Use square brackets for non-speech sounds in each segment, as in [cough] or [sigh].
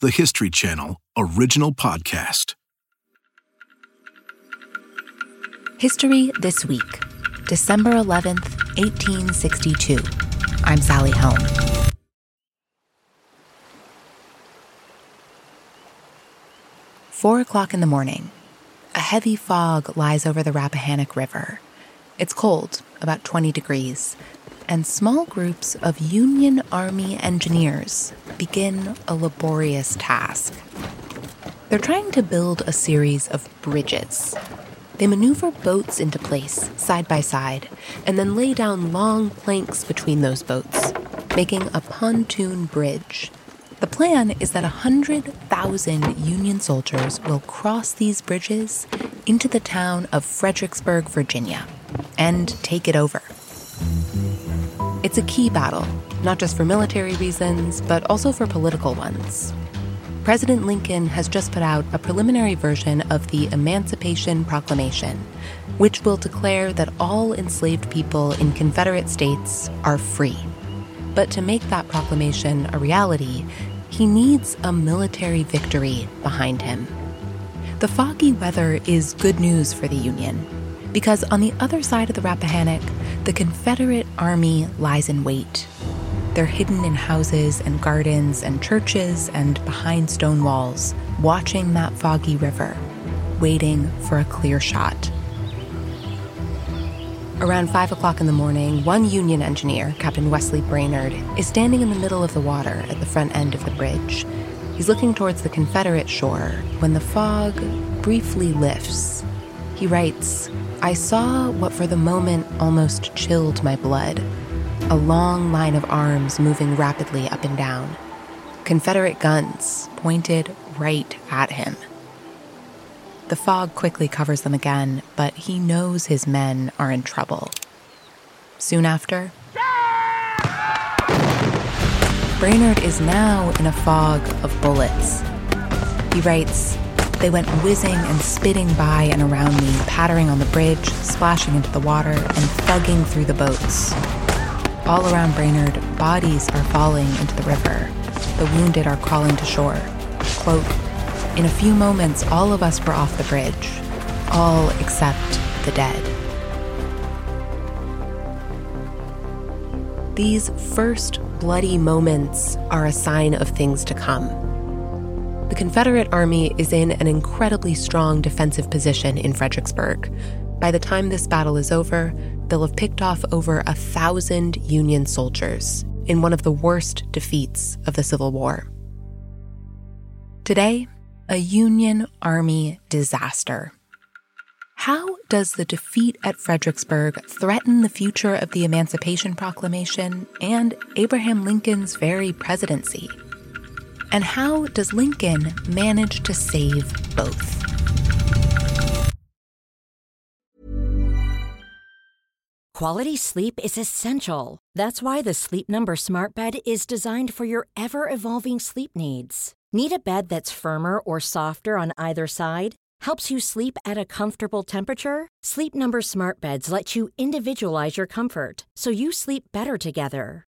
the History Channel original podcast. History This Week, December 11th, 1862. I'm Sally Helm. Four o'clock in the morning. A heavy fog lies over the Rappahannock River. It's cold, about 20 degrees, and small groups of Union Army engineers begin a laborious task. They're trying to build a series of bridges. They maneuver boats into place, side by side, and then lay down long planks between those boats, making a pontoon bridge. The plan is that 100,000 Union soldiers will cross these bridges into the town of Fredericksburg, Virginia, and take it over. It's a key battle, not just for military reasons, but also for political ones. President Lincoln has just put out a preliminary version of the Emancipation Proclamation, which will declare that all enslaved people in Confederate states are free. But to make that proclamation a reality, he needs a military victory behind him. The foggy weather is good news for the Union because on the other side of the Rappahannock, the Confederate Army lies in wait. They're hidden in houses and gardens and churches and behind stone walls, watching that foggy river, waiting for a clear shot. Around 5 o'clock in the morning, one Union engineer, Captain Wesley Brainerd, is standing in the middle of the water at the front end of the bridge. He's looking towards the Confederate shore when the fog briefly lifts. He writes, I saw what for the moment almost chilled my blood a long line of arms moving rapidly up and down. Confederate guns pointed right at him. The fog quickly covers them again, but he knows his men are in trouble. Soon after, Brainerd is now in a fog of bullets. He writes, they went whizzing and spitting by and around me, pattering on the bridge, splashing into the water, and thugging through the boats. All around Brainerd, bodies are falling into the river. The wounded are crawling to shore. Quote, In a few moments, all of us were off the bridge, all except the dead. These first bloody moments are a sign of things to come. The Confederate Army is in an incredibly strong defensive position in Fredericksburg. By the time this battle is over, they'll have picked off over a thousand Union soldiers in one of the worst defeats of the Civil War. Today, a Union Army disaster. How does the defeat at Fredericksburg threaten the future of the Emancipation Proclamation and Abraham Lincoln's very presidency? And how does Lincoln manage to save both? Quality sleep is essential. That's why the Sleep Number Smart Bed is designed for your ever evolving sleep needs. Need a bed that's firmer or softer on either side? Helps you sleep at a comfortable temperature? Sleep Number Smart Beds let you individualize your comfort so you sleep better together.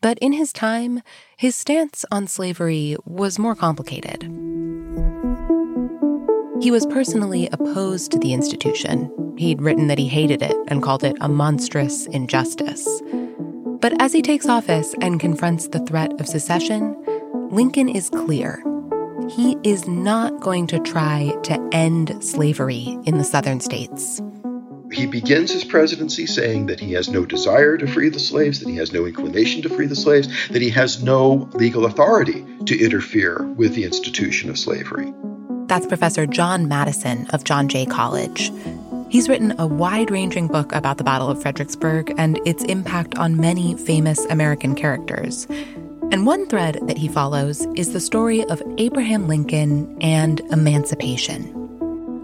But in his time, his stance on slavery was more complicated. He was personally opposed to the institution. He'd written that he hated it and called it a monstrous injustice. But as he takes office and confronts the threat of secession, Lincoln is clear. He is not going to try to end slavery in the southern states. He begins his presidency saying that he has no desire to free the slaves, that he has no inclination to free the slaves, that he has no legal authority to interfere with the institution of slavery. That's Professor John Madison of John Jay College. He's written a wide ranging book about the Battle of Fredericksburg and its impact on many famous American characters. And one thread that he follows is the story of Abraham Lincoln and emancipation.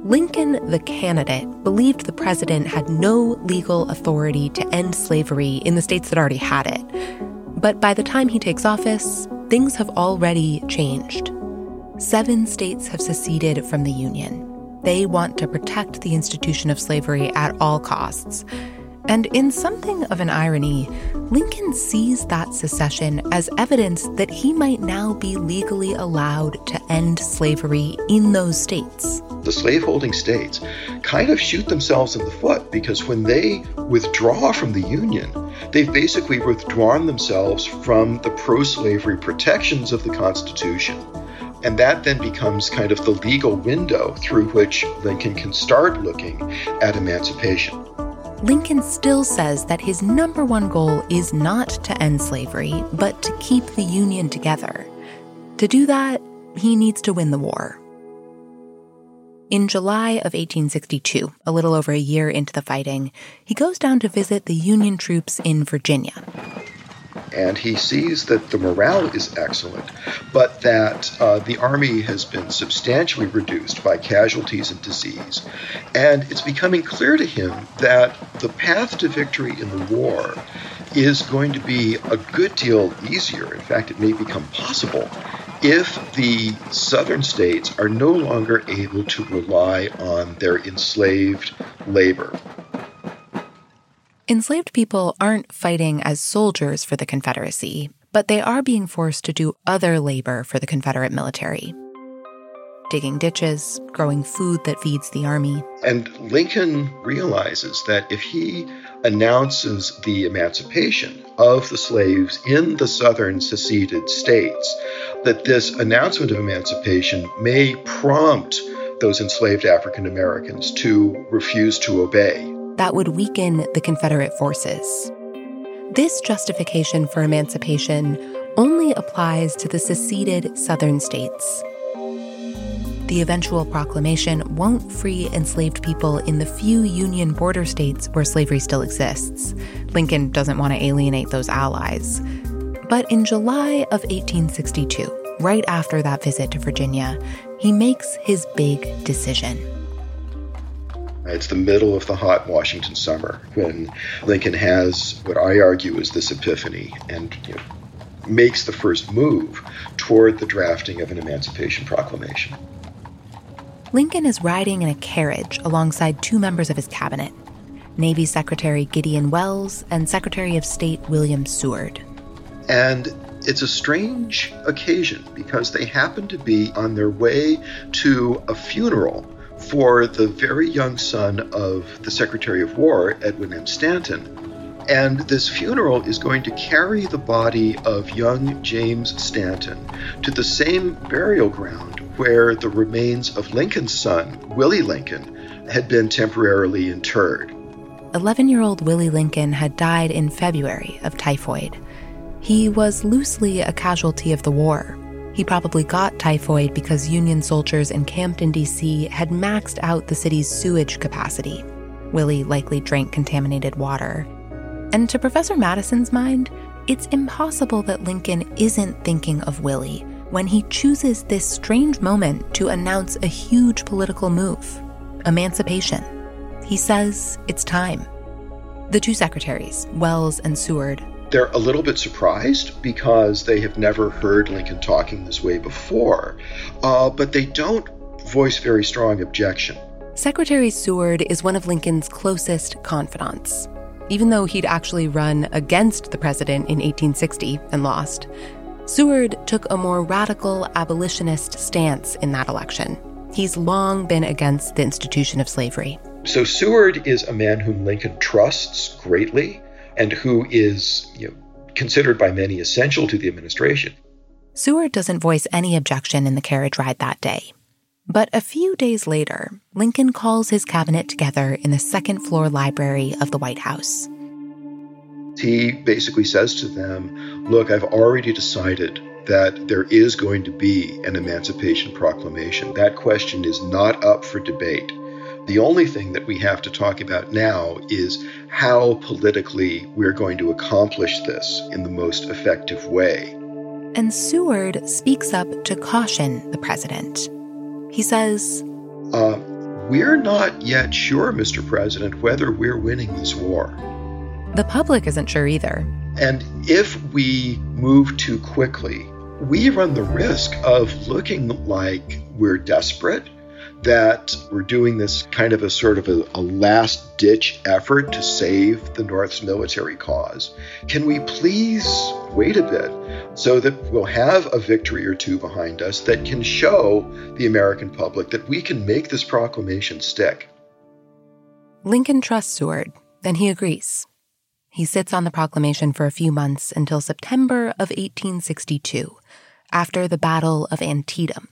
Lincoln, the candidate, believed the president had no legal authority to end slavery in the states that already had it. But by the time he takes office, things have already changed. Seven states have seceded from the Union. They want to protect the institution of slavery at all costs. And in something of an irony, Lincoln sees that secession as evidence that he might now be legally allowed to end slavery in those states. The slaveholding states kind of shoot themselves in the foot because when they withdraw from the Union, they've basically withdrawn themselves from the pro slavery protections of the Constitution. And that then becomes kind of the legal window through which Lincoln can start looking at emancipation. Lincoln still says that his number one goal is not to end slavery, but to keep the Union together. To do that, he needs to win the war. In July of 1862, a little over a year into the fighting, he goes down to visit the Union troops in Virginia and he sees that the morale is excellent, but that uh, the army has been substantially reduced by casualties and disease. And it's becoming clear to him that the path to victory in the war is going to be a good deal easier. In fact, it may become possible if the southern states are no longer able to rely on their enslaved labor. Enslaved people aren't fighting as soldiers for the Confederacy, but they are being forced to do other labor for the Confederate military digging ditches, growing food that feeds the army. And Lincoln realizes that if he announces the emancipation of the slaves in the southern seceded states, that this announcement of emancipation may prompt those enslaved African Americans to refuse to obey that would weaken the Confederate forces. This justification for emancipation only applies to the seceded Southern states. The eventual proclamation won't free enslaved people in the few Union border states where slavery still exists. Lincoln doesn't want to alienate those allies. But in July of 1862, right after that visit to Virginia, he makes his big decision. It's the middle of the hot Washington summer when Lincoln has what I argue is this epiphany and you know, makes the first move toward the drafting of an Emancipation Proclamation. Lincoln is riding in a carriage alongside two members of his cabinet Navy Secretary Gideon Welles and Secretary of State William Seward. And it's a strange occasion because they happen to be on their way to a funeral for the very young son of the Secretary of War, Edwin M. Stanton. And this funeral is going to carry the body of young James Stanton to the same burial ground where the remains of Lincoln's son, Willie Lincoln, had been temporarily interred. 11 year old Willie Lincoln had died in February of typhoid. He was loosely a casualty of the war, he probably got typhoid because Union soldiers encamped in D.C. had maxed out the city's sewage capacity. Willie likely drank contaminated water. And to Professor Matteson's mind, it's impossible that Lincoln isn't thinking of Willie when he chooses this strange moment to announce a huge political move emancipation. He says it's time. The two secretaries, Welles and Seward, they're a little bit surprised because they have never heard Lincoln talking this way before, uh, but they don't voice very strong objection. Secretary Seward is one of Lincoln's closest confidants. Even though he'd actually run against the president in 1860 and lost, Seward took a more radical abolitionist stance in that election. He's long been against the institution of slavery. So Seward is a man whom Lincoln trusts greatly and who is you know, considered by many essential to the administration. Seward doesn't voice any objection in the carriage ride that day. But a few days later, Lincoln calls his cabinet together in the second floor library of the White House. He basically says to them, Look, I've already decided that there is going to be an Emancipation Proclamation. That question is not up for debate. The only thing that we have to talk about now is how politically we're going to accomplish this in the most effective way. And Seward speaks up to caution the president. He says, uh, We're not yet sure, Mr. President, whether we're winning this war. The public isn't sure either. And if we move too quickly, we run the risk of looking like we're desperate, that we're doing this kind of a sort of a, a last ditch effort to save the North's military cause. Can we please wait a bit so that we'll have a victory or two behind us that can show the American public that we can make this proclamation stick? Lincoln trusts Seward, and he agrees. He sits on the proclamation for a few months until September of 1862, after the Battle of Antietam.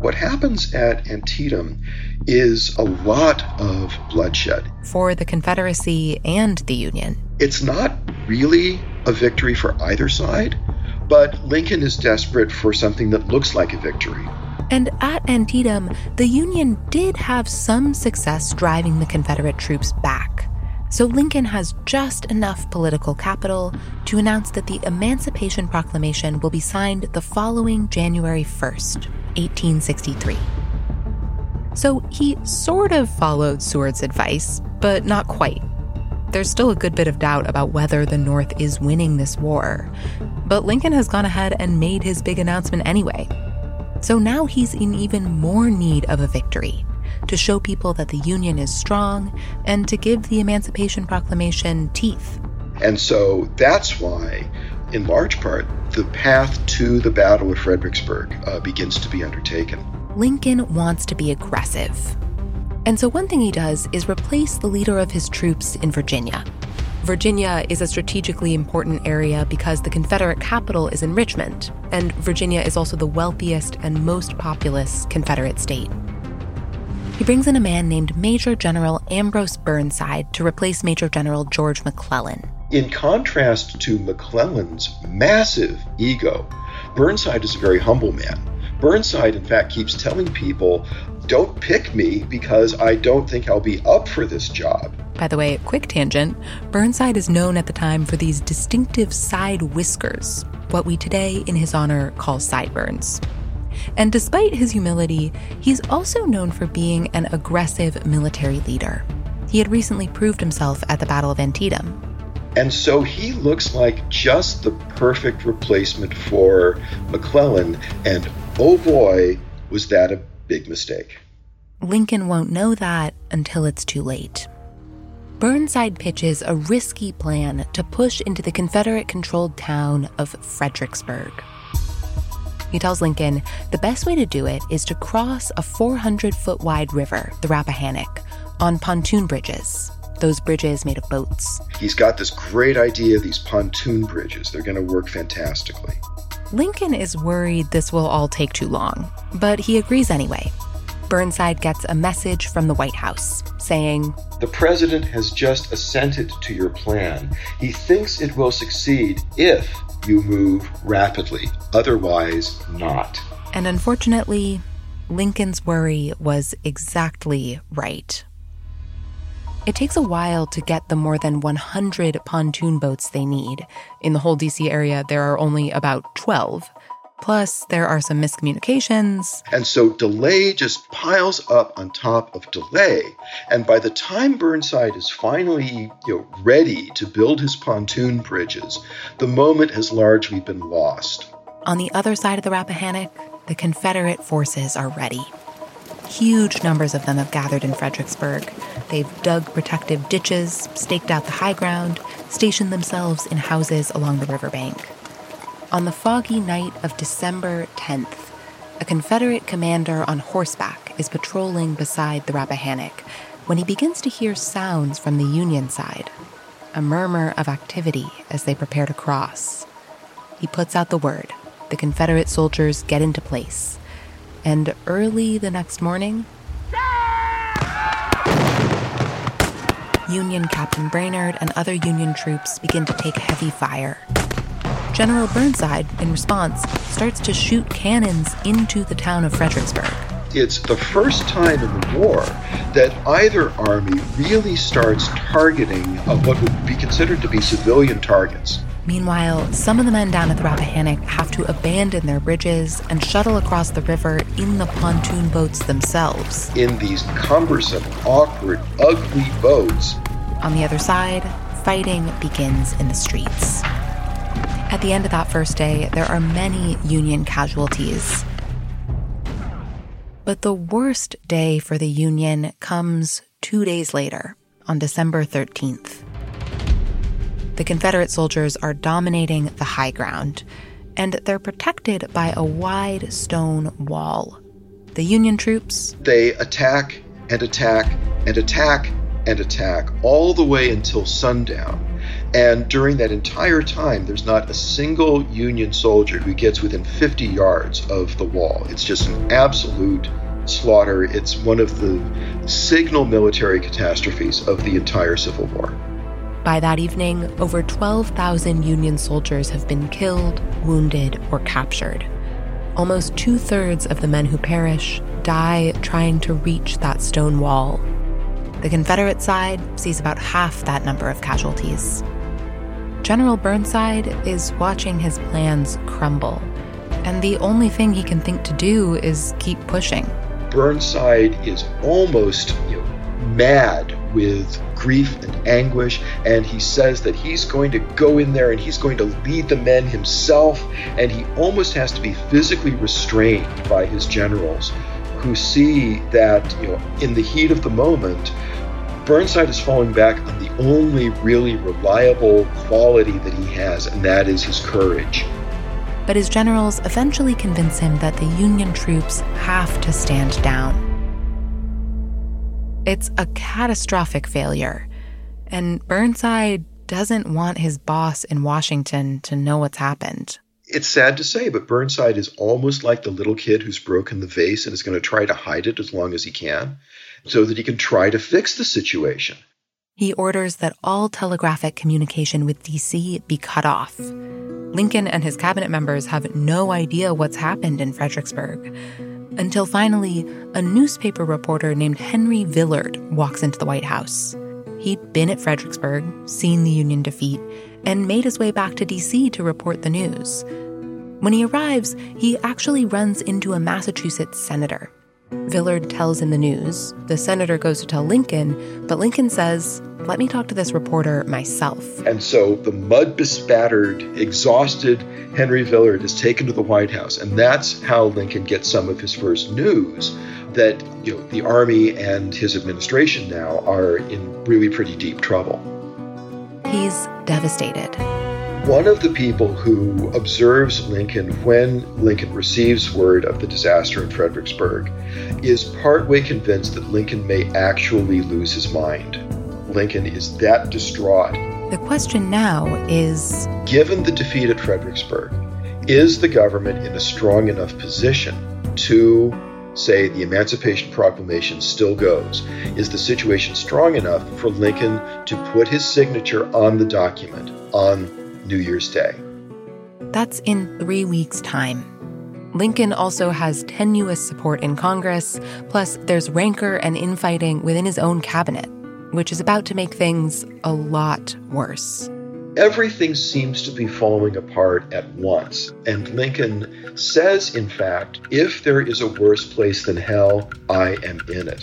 What happens at Antietam is a lot of bloodshed. For the Confederacy and the Union. It's not really a victory for either side, but Lincoln is desperate for something that looks like a victory. And at Antietam, the Union did have some success driving the Confederate troops back. So Lincoln has just enough political capital to announce that the Emancipation Proclamation will be signed the following January 1st, 1863. So he sort of followed Seward's advice, but not quite. There's still a good bit of doubt about whether the North is winning this war. But Lincoln has gone ahead and made his big announcement anyway. So now he's in even more need of a victory to show people that the Union is strong and to give the Emancipation Proclamation teeth. And so that's why, in large part, the path to the Battle of Fredericksburg uh, begins to be undertaken. Lincoln wants to be aggressive. And so one thing he does is replace the leader of his troops in Virginia. Virginia is a strategically important area because the Confederate capital is in Richmond, and Virginia is also the wealthiest and most populous Confederate state. He brings in a man named Major General Ambrose Burnside to replace Major General George McClellan. In contrast to McClellan's massive ego, Burnside is a very humble man. Burnside, in fact, keeps telling people, don't pick me because I don't think I'll be up for this job. By the way, quick tangent Burnside is known at the time for these distinctive side whiskers, what we today, in his honor, call sideburns. And despite his humility, he's also known for being an aggressive military leader. He had recently proved himself at the Battle of Antietam. And so he looks like just the perfect replacement for McClellan, and oh boy, was that a big mistake. Lincoln won't know that until it's too late. Burnside pitches a risky plan to push into the Confederate controlled town of Fredericksburg. He tells Lincoln the best way to do it is to cross a 400 foot wide river, the Rappahannock, on pontoon bridges. Those bridges made of boats. He's got this great idea, these pontoon bridges. They're going to work fantastically. Lincoln is worried this will all take too long, but he agrees anyway. Burnside gets a message from the White House saying, The president has just assented to your plan. He thinks it will succeed if you move rapidly, otherwise, not. And unfortunately, Lincoln's worry was exactly right. It takes a while to get the more than 100 pontoon boats they need. In the whole DC area, there are only about 12. Plus, there are some miscommunications. And so delay just piles up on top of delay. And by the time Burnside is finally you know, ready to build his pontoon bridges, the moment has largely been lost. On the other side of the Rappahannock, the Confederate forces are ready. Huge numbers of them have gathered in Fredericksburg. They've dug protective ditches, staked out the high ground, stationed themselves in houses along the riverbank. On the foggy night of December 10th, a Confederate commander on horseback is patrolling beside the Rappahannock when he begins to hear sounds from the Union side, a murmur of activity as they prepare to cross. He puts out the word. The Confederate soldiers get into place. And early the next morning, Union Captain Brainerd and other Union troops begin to take heavy fire. General Burnside, in response, starts to shoot cannons into the town of Fredericksburg. It's the first time in the war that either army really starts targeting uh, what would be considered to be civilian targets. Meanwhile, some of the men down at the Rappahannock have to abandon their bridges and shuttle across the river in the pontoon boats themselves. In these cumbersome, awkward, ugly boats. On the other side, fighting begins in the streets. At the end of that first day, there are many Union casualties. But the worst day for the Union comes two days later, on December 13th the Confederate soldiers are dominating the high ground, and they're protected by a wide stone wall. The Union troops. They attack and attack and attack and attack all the way until sundown. And during that entire time, there's not a single Union soldier who gets within 50 yards of the wall. It's just an absolute slaughter. It's one of the signal military catastrophes of the entire Civil War. By that evening, over 12,000 Union soldiers have been killed, wounded, or captured. Almost two thirds of the men who perish die trying to reach that stone wall. The Confederate side sees about half that number of casualties. General Burnside is watching his plans crumble, and the only thing he can think to do is keep pushing. Burnside is almost you know, mad with grief and anguish, and he says that he's going to go in there and he's going to lead the men himself, and he almost has to be physically restrained by his generals who see that, you know, in the heat of the moment, Burnside is falling back on the only really reliable quality that he has, and that is his courage. But his generals eventually convince him that the Union troops have to stand down. It's a catastrophic failure. And Burnside doesn't want his boss in Washington to know what's happened. It's sad to say, but Burnside is almost like the little kid who's broken the vase and is going to try to hide it as long as he can so that he can try to fix the situation. He orders that all telegraphic communication with DC be cut off. Lincoln and his cabinet members have no idea what's happened in Fredericksburg until finally, a newspaper reporter named Henry Villard walks into the White House. He'd been at Fredericksburg, seen the Union defeat, and made his way back to D.C. to report the news. When he arrives, he actually runs into a Massachusetts senator. Villard tells in the news. The senator goes to tell Lincoln, but Lincoln says, Let me talk to this reporter myself. And so the mud bespattered, exhausted Henry Villard is taken to the White House. And that's how Lincoln gets some of his first news that you know the army and his administration now are in really pretty deep trouble. He's devastated. One of the people who observes Lincoln when Lincoln receives word of the disaster in Fredericksburg is partway convinced that Lincoln may actually lose his mind. Lincoln is that distraught. The question now is Given the defeat at Fredericksburg, is the government in a strong enough position to say the Emancipation Proclamation still goes? Is the situation strong enough for Lincoln to put his signature on the document on New Year's Day. That's in three weeks' time. Lincoln also has tenuous support in Congress, plus, there's rancor and infighting within his own cabinet, which is about to make things a lot worse. Everything seems to be falling apart at once. And Lincoln says, in fact, if there is a worse place than hell, I am in it.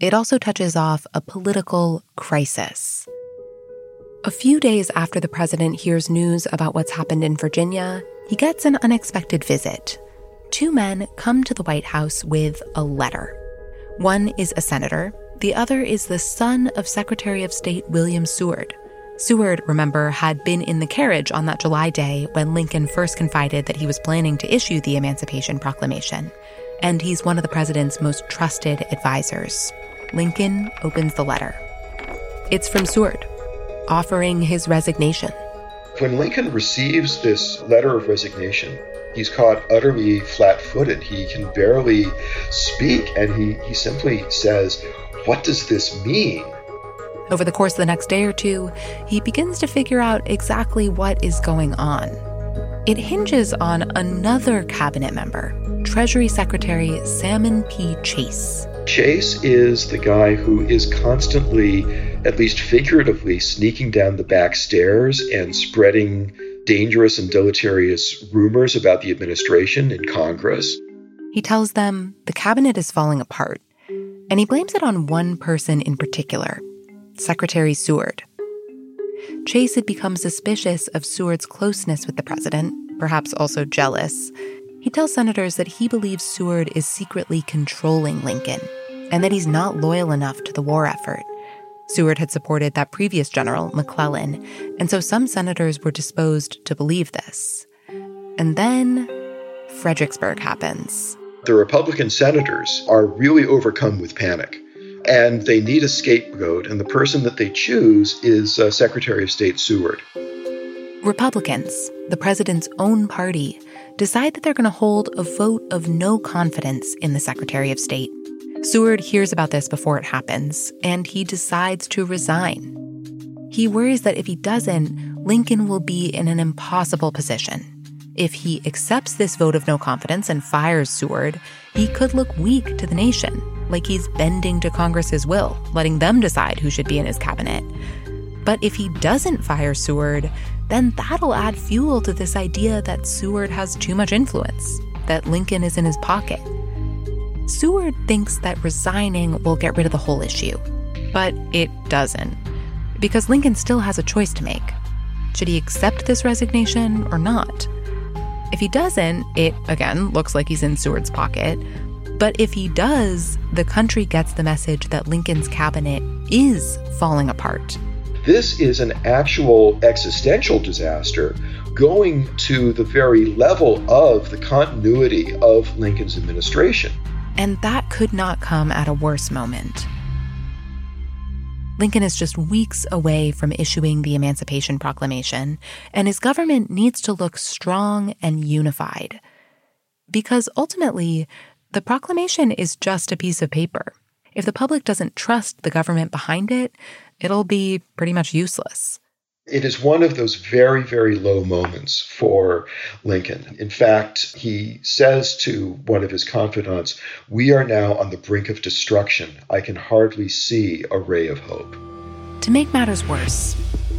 it also touches off a political crisis. A few days after the president hears news about what's happened in Virginia, he gets an unexpected visit. Two men come to the White House with a letter. One is a senator, the other is the son of Secretary of State William Seward. Seward, remember, had been in the carriage on that July day when Lincoln first confided that he was planning to issue the Emancipation Proclamation. And he's one of the president's most trusted advisors. Lincoln opens the letter. It's from Seward, offering his resignation. When Lincoln receives this letter of resignation, he's caught utterly flat footed. He can barely speak, and he, he simply says, What does this mean? Over the course of the next day or two, he begins to figure out exactly what is going on. It hinges on another cabinet member, Treasury Secretary Salmon P. Chase. Chase is the guy who is constantly, at least figuratively, sneaking down the back stairs and spreading dangerous and deleterious rumors about the administration in Congress. He tells them the cabinet is falling apart, and he blames it on one person in particular Secretary Seward. Chase had become suspicious of Seward's closeness with the president, perhaps also jealous. He tells senators that he believes Seward is secretly controlling Lincoln and that he's not loyal enough to the war effort. Seward had supported that previous general, McClellan, and so some senators were disposed to believe this. And then Fredericksburg happens. The Republican senators are really overcome with panic, and they need a scapegoat, and the person that they choose is uh, Secretary of State Seward. Republicans, the president's own party, decide that they're going to hold a vote of no confidence in the Secretary of State. Seward hears about this before it happens, and he decides to resign. He worries that if he doesn't, Lincoln will be in an impossible position. If he accepts this vote of no confidence and fires Seward, he could look weak to the nation, like he's bending to Congress's will, letting them decide who should be in his cabinet. But if he doesn't fire Seward, then that'll add fuel to this idea that Seward has too much influence, that Lincoln is in his pocket. Seward thinks that resigning will get rid of the whole issue, but it doesn't, because Lincoln still has a choice to make. Should he accept this resignation or not? If he doesn't, it again looks like he's in Seward's pocket. But if he does, the country gets the message that Lincoln's cabinet is falling apart. This is an actual existential disaster going to the very level of the continuity of Lincoln's administration. And that could not come at a worse moment. Lincoln is just weeks away from issuing the Emancipation Proclamation, and his government needs to look strong and unified. Because ultimately, the proclamation is just a piece of paper. If the public doesn't trust the government behind it, it'll be pretty much useless. It is one of those very, very low moments for Lincoln. In fact, he says to one of his confidants, We are now on the brink of destruction. I can hardly see a ray of hope. To make matters worse,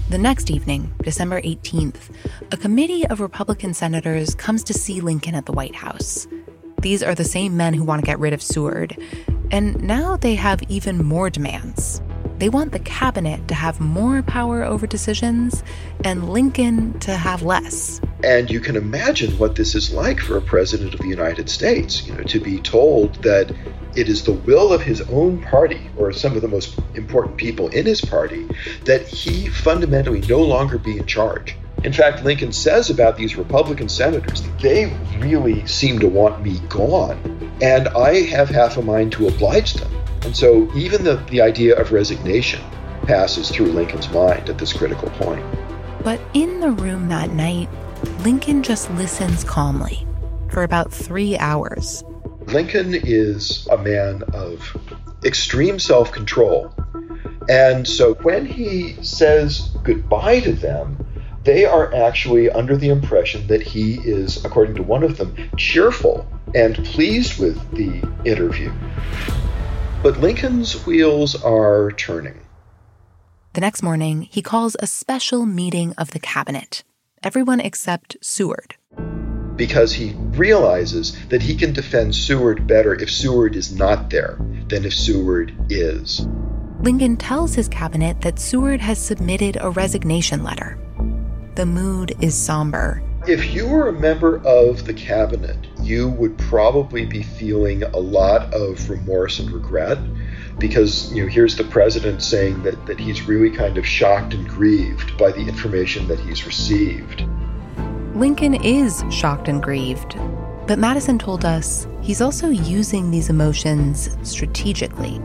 the next evening, December 18th, a committee of Republican senators comes to see Lincoln at the White House. These are the same men who want to get rid of Seward, and now they have even more demands. They want the cabinet to have more power over decisions and Lincoln to have less. And you can imagine what this is like for a president of the United States, you know, to be told that it is the will of his own party or some of the most important people in his party that he fundamentally no longer be in charge In fact, Lincoln says about these Republican senators that they really seem to want me gone, and I have half a mind to oblige them. And so even the, the idea of resignation passes through Lincoln's mind at this critical point. But in the room that night, Lincoln just listens calmly for about three hours. Lincoln is a man of extreme self control. And so when he says goodbye to them, they are actually under the impression that he is, according to one of them, cheerful and pleased with the interview. But Lincoln's wheels are turning. The next morning, he calls a special meeting of the cabinet, everyone except Seward. Because he realizes that he can defend Seward better if Seward is not there than if Seward is. Lincoln tells his cabinet that Seward has submitted a resignation letter the mood is somber. If you were a member of the cabinet, you would probably be feeling a lot of remorse and regret because you know here's the president saying that, that he's really kind of shocked and grieved by the information that he's received. Lincoln is shocked and grieved, but Matteson told us he's also using these emotions strategically.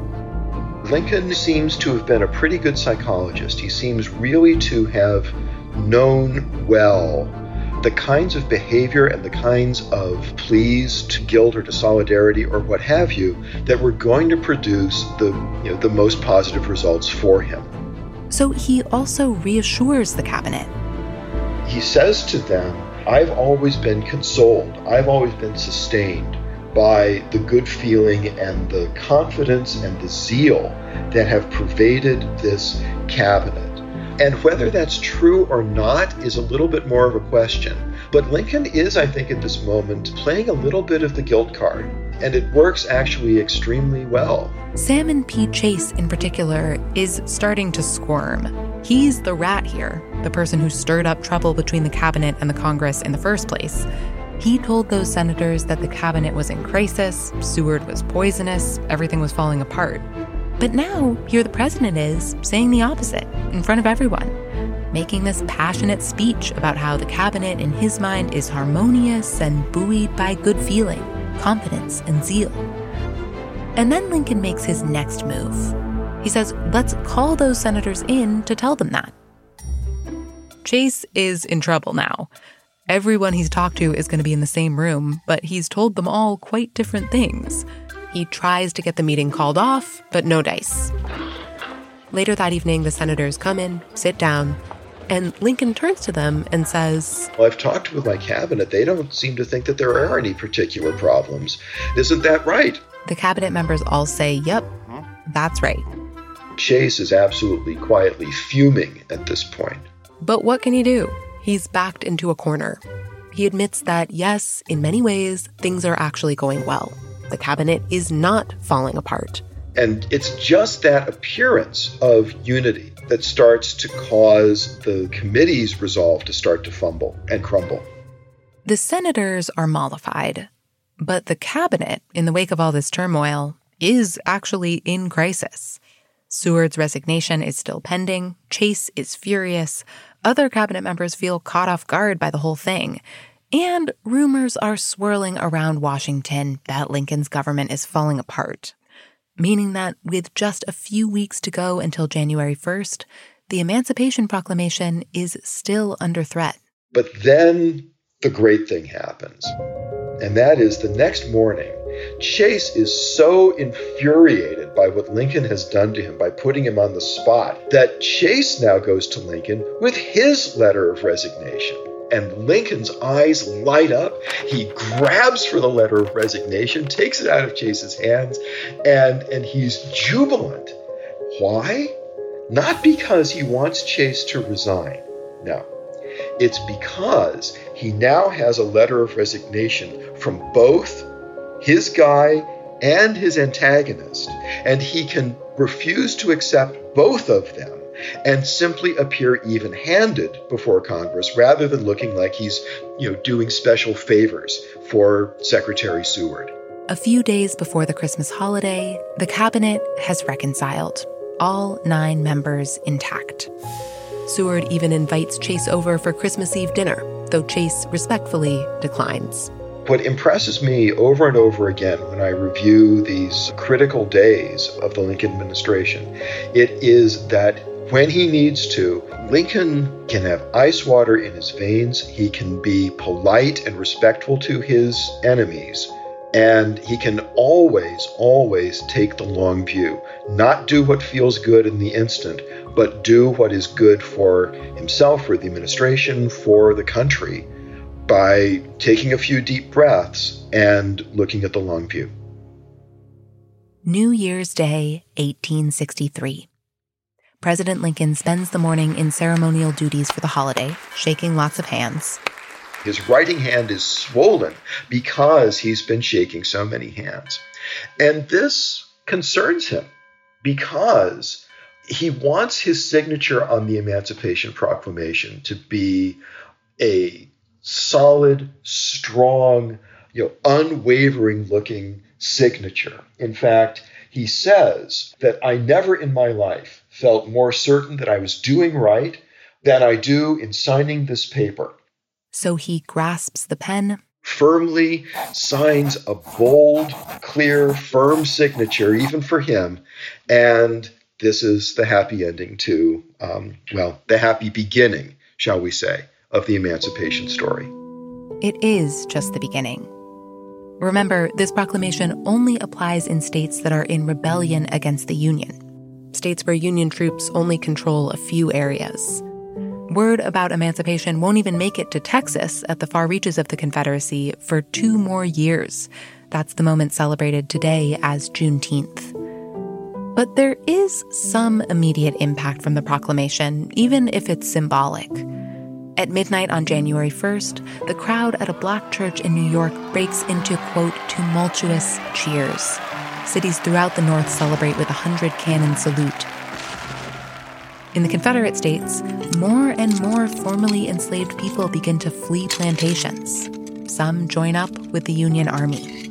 Lincoln seems to have been a pretty good psychologist. He seems really to have known well the kinds of behavior and the kinds of pleas to guilt or to solidarity or what have you that were going to produce the you know the most positive results for him. So he also reassures the cabinet. He says to them, I've always been consoled. I've always been sustained by the good feeling and the confidence and the zeal that have pervaded this cabinet. And whether that's true or not is a little bit more of a question. But Lincoln is, I think, at this moment playing a little bit of the guilt card, and it works actually extremely well. Salmon P. Chase, in particular, is starting to squirm. He's the rat here, the person who stirred up trouble between the cabinet and the Congress in the first place. He told those senators that the cabinet was in crisis, Seward was poisonous, everything was falling apart. But now, here the president is saying the opposite in front of everyone, making this passionate speech about how the cabinet, in his mind, is harmonious and buoyed by good feeling, confidence, and zeal. And then Lincoln makes his next move. He says, let's call those senators in to tell them that. Chase is in trouble now. Everyone he's talked to is going to be in the same room, but he's told them all quite different things. He tries to get the meeting called off, but no dice. Later that evening, the senators come in, sit down, and Lincoln turns to them and says, well, I've talked with my cabinet. They don't seem to think that there are any particular problems. Isn't that right? The cabinet members all say, Yep, that's right. Chase is absolutely quietly fuming at this point. But what can he do? He's backed into a corner. He admits that, yes, in many ways, things are actually going well the cabinet is not falling apart. And it's just that appearance of unity that starts to cause the committee's resolve to start to fumble and crumble. The senators are mollified, but the cabinet, in the wake of all this turmoil, is actually in crisis. Seward's resignation is still pending. Chase is furious. Other cabinet members feel caught off guard by the whole thing. And rumors are swirling around Washington that Lincoln's government is falling apart, meaning that with just a few weeks to go until January 1st, the Emancipation Proclamation is still under threat. But then the great thing happens, and that is the next morning. Chase is so infuriated by what Lincoln has done to him by putting him on the spot that Chase now goes to Lincoln with his letter of resignation and Lincoln's eyes light up. He grabs for the letter of resignation, takes it out of Chase's hands, and, and he's jubilant. Why? Not because he wants Chase to resign. No. It's because he now has a letter of resignation from both his guy and his antagonist, and he can refuse to accept both of them and simply appear even handed before Congress rather than looking like he's, you know, doing special favors for Secretary Seward. A few days before the Christmas holiday, the cabinet has reconciled, all nine members intact. Seward even invites Chase over for Christmas Eve dinner, though Chase respectfully declines. What impresses me over and over again when I review these critical days of the Lincoln administration, it is that when he needs to, Lincoln can have ice water in his veins, he can be polite and respectful to his enemies, and he can always, always take the long view. Not do what feels good in the instant, but do what is good for himself, for the administration, for the country by taking a few deep breaths and looking at the long view. New Year's Day, 1863. President Lincoln spends the morning in ceremonial duties for the holiday, shaking lots of hands. His writing hand is swollen because he's been shaking so many hands. And this concerns him because he wants his signature on the Emancipation Proclamation to be a solid, strong, you know, unwavering looking signature. In fact, he says that I never in my life felt more certain that I was doing right than I do in signing this paper. So he grasps the pen, firmly signs a bold, clear, firm signature, even for him, and this is the happy ending to, um, well, the happy beginning, shall we say, of the emancipation story. It is just the beginning. Remember, this proclamation only applies in states that are in rebellion against the Union, states where Union troops only control a few areas. Word about emancipation won't even make it to Texas at the far reaches of the Confederacy for two more years. That's the moment celebrated today as Juneteenth. But there is some immediate impact from the proclamation, even if it's symbolic. At midnight on January 1st, the crowd at a black church in New York breaks into, quote, tumultuous cheers. Cities throughout the North celebrate with a hundred cannon salute. In the Confederate States, more and more formerly enslaved people begin to flee plantations. Some join up with the Union Army.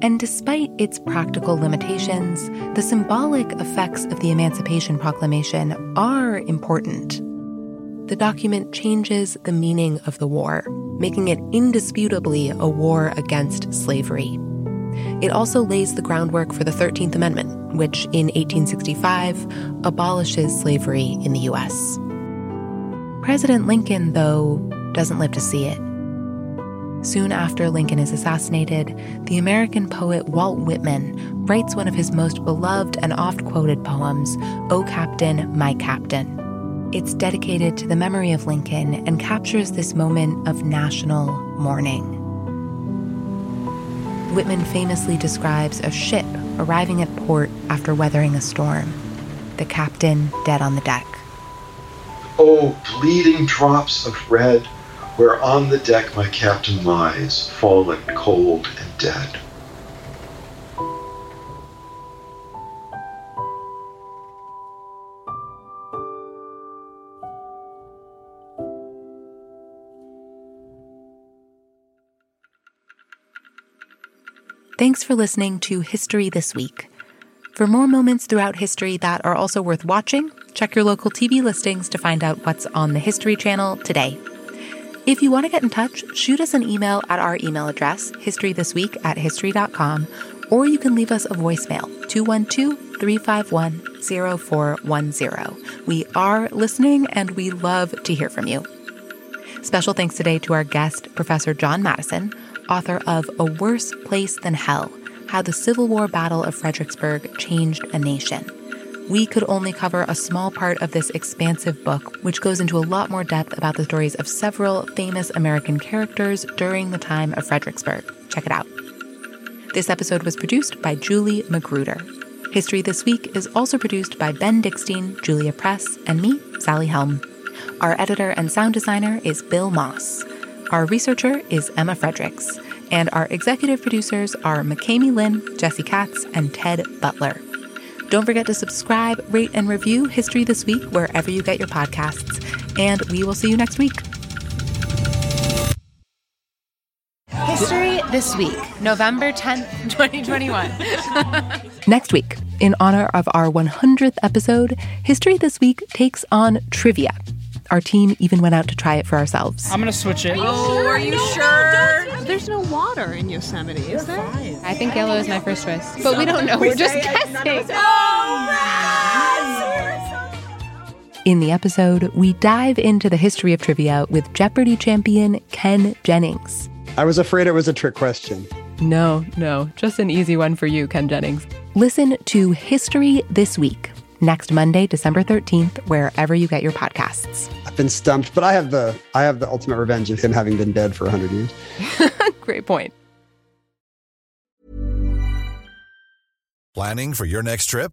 And despite its practical limitations, the symbolic effects of the Emancipation Proclamation are important. The document changes the meaning of the war, making it indisputably a war against slavery. It also lays the groundwork for the 13th Amendment, which in 1865 abolishes slavery in the U.S. President Lincoln, though, doesn't live to see it. Soon after Lincoln is assassinated, the American poet Walt Whitman writes one of his most beloved and oft quoted poems, O Captain, My Captain. It's dedicated to the memory of Lincoln and captures this moment of national mourning. Whitman famously describes a ship arriving at port after weathering a storm, the captain dead on the deck. Oh, bleeding drops of red where on the deck my captain lies, fallen cold and dead. Thanks for listening to History This Week. For more moments throughout history that are also worth watching, check your local TV listings to find out what's on the History Channel today. If you want to get in touch, shoot us an email at our email address, historythisweek at history.com, or you can leave us a voicemail, 212 351 0410. We are listening and we love to hear from you. Special thanks today to our guest, Professor John Matteson, author of A Worse Place Than Hell How the Civil War Battle of Fredericksburg Changed a Nation we could only cover a small part of this expansive book, which goes into a lot more depth about the stories of several famous American characters during the time of Fredericksburg. Check it out. This episode was produced by Julie Magruder. History This Week is also produced by Ben Dickstein, Julia Press, and me, Sally Helm. Our editor and sound designer is Bill Moss. Our researcher is Emma Fredericks. And our executive producers are McKamey Lynn, Jesse Katz, and Ted Butler. Don't forget to subscribe, rate, and review History This Week wherever you get your podcasts. And we will see you next week. History This Week, November 10th, [laughs] 2021. [laughs] next week, in honor of our 100th episode, History This Week takes on trivia. Our team even went out to try it for ourselves. I'm gonna switch it. Oh, are you oh, sure? There's no water in Yosemite, is there? I think yellow is my first choice, but we don't know. We're just guessing. Oh, in the episode, we dive into the history of trivia with Jeopardy champion Ken Jennings. I was afraid it was a trick question. No, no, just an easy one for you, Ken Jennings. Listen to History This Week, next Monday, December 13th, wherever you get your podcasts. I've been stumped, but I have the I have the ultimate revenge of him having been dead for 100 years. [laughs] Great point. Planning for your next trip?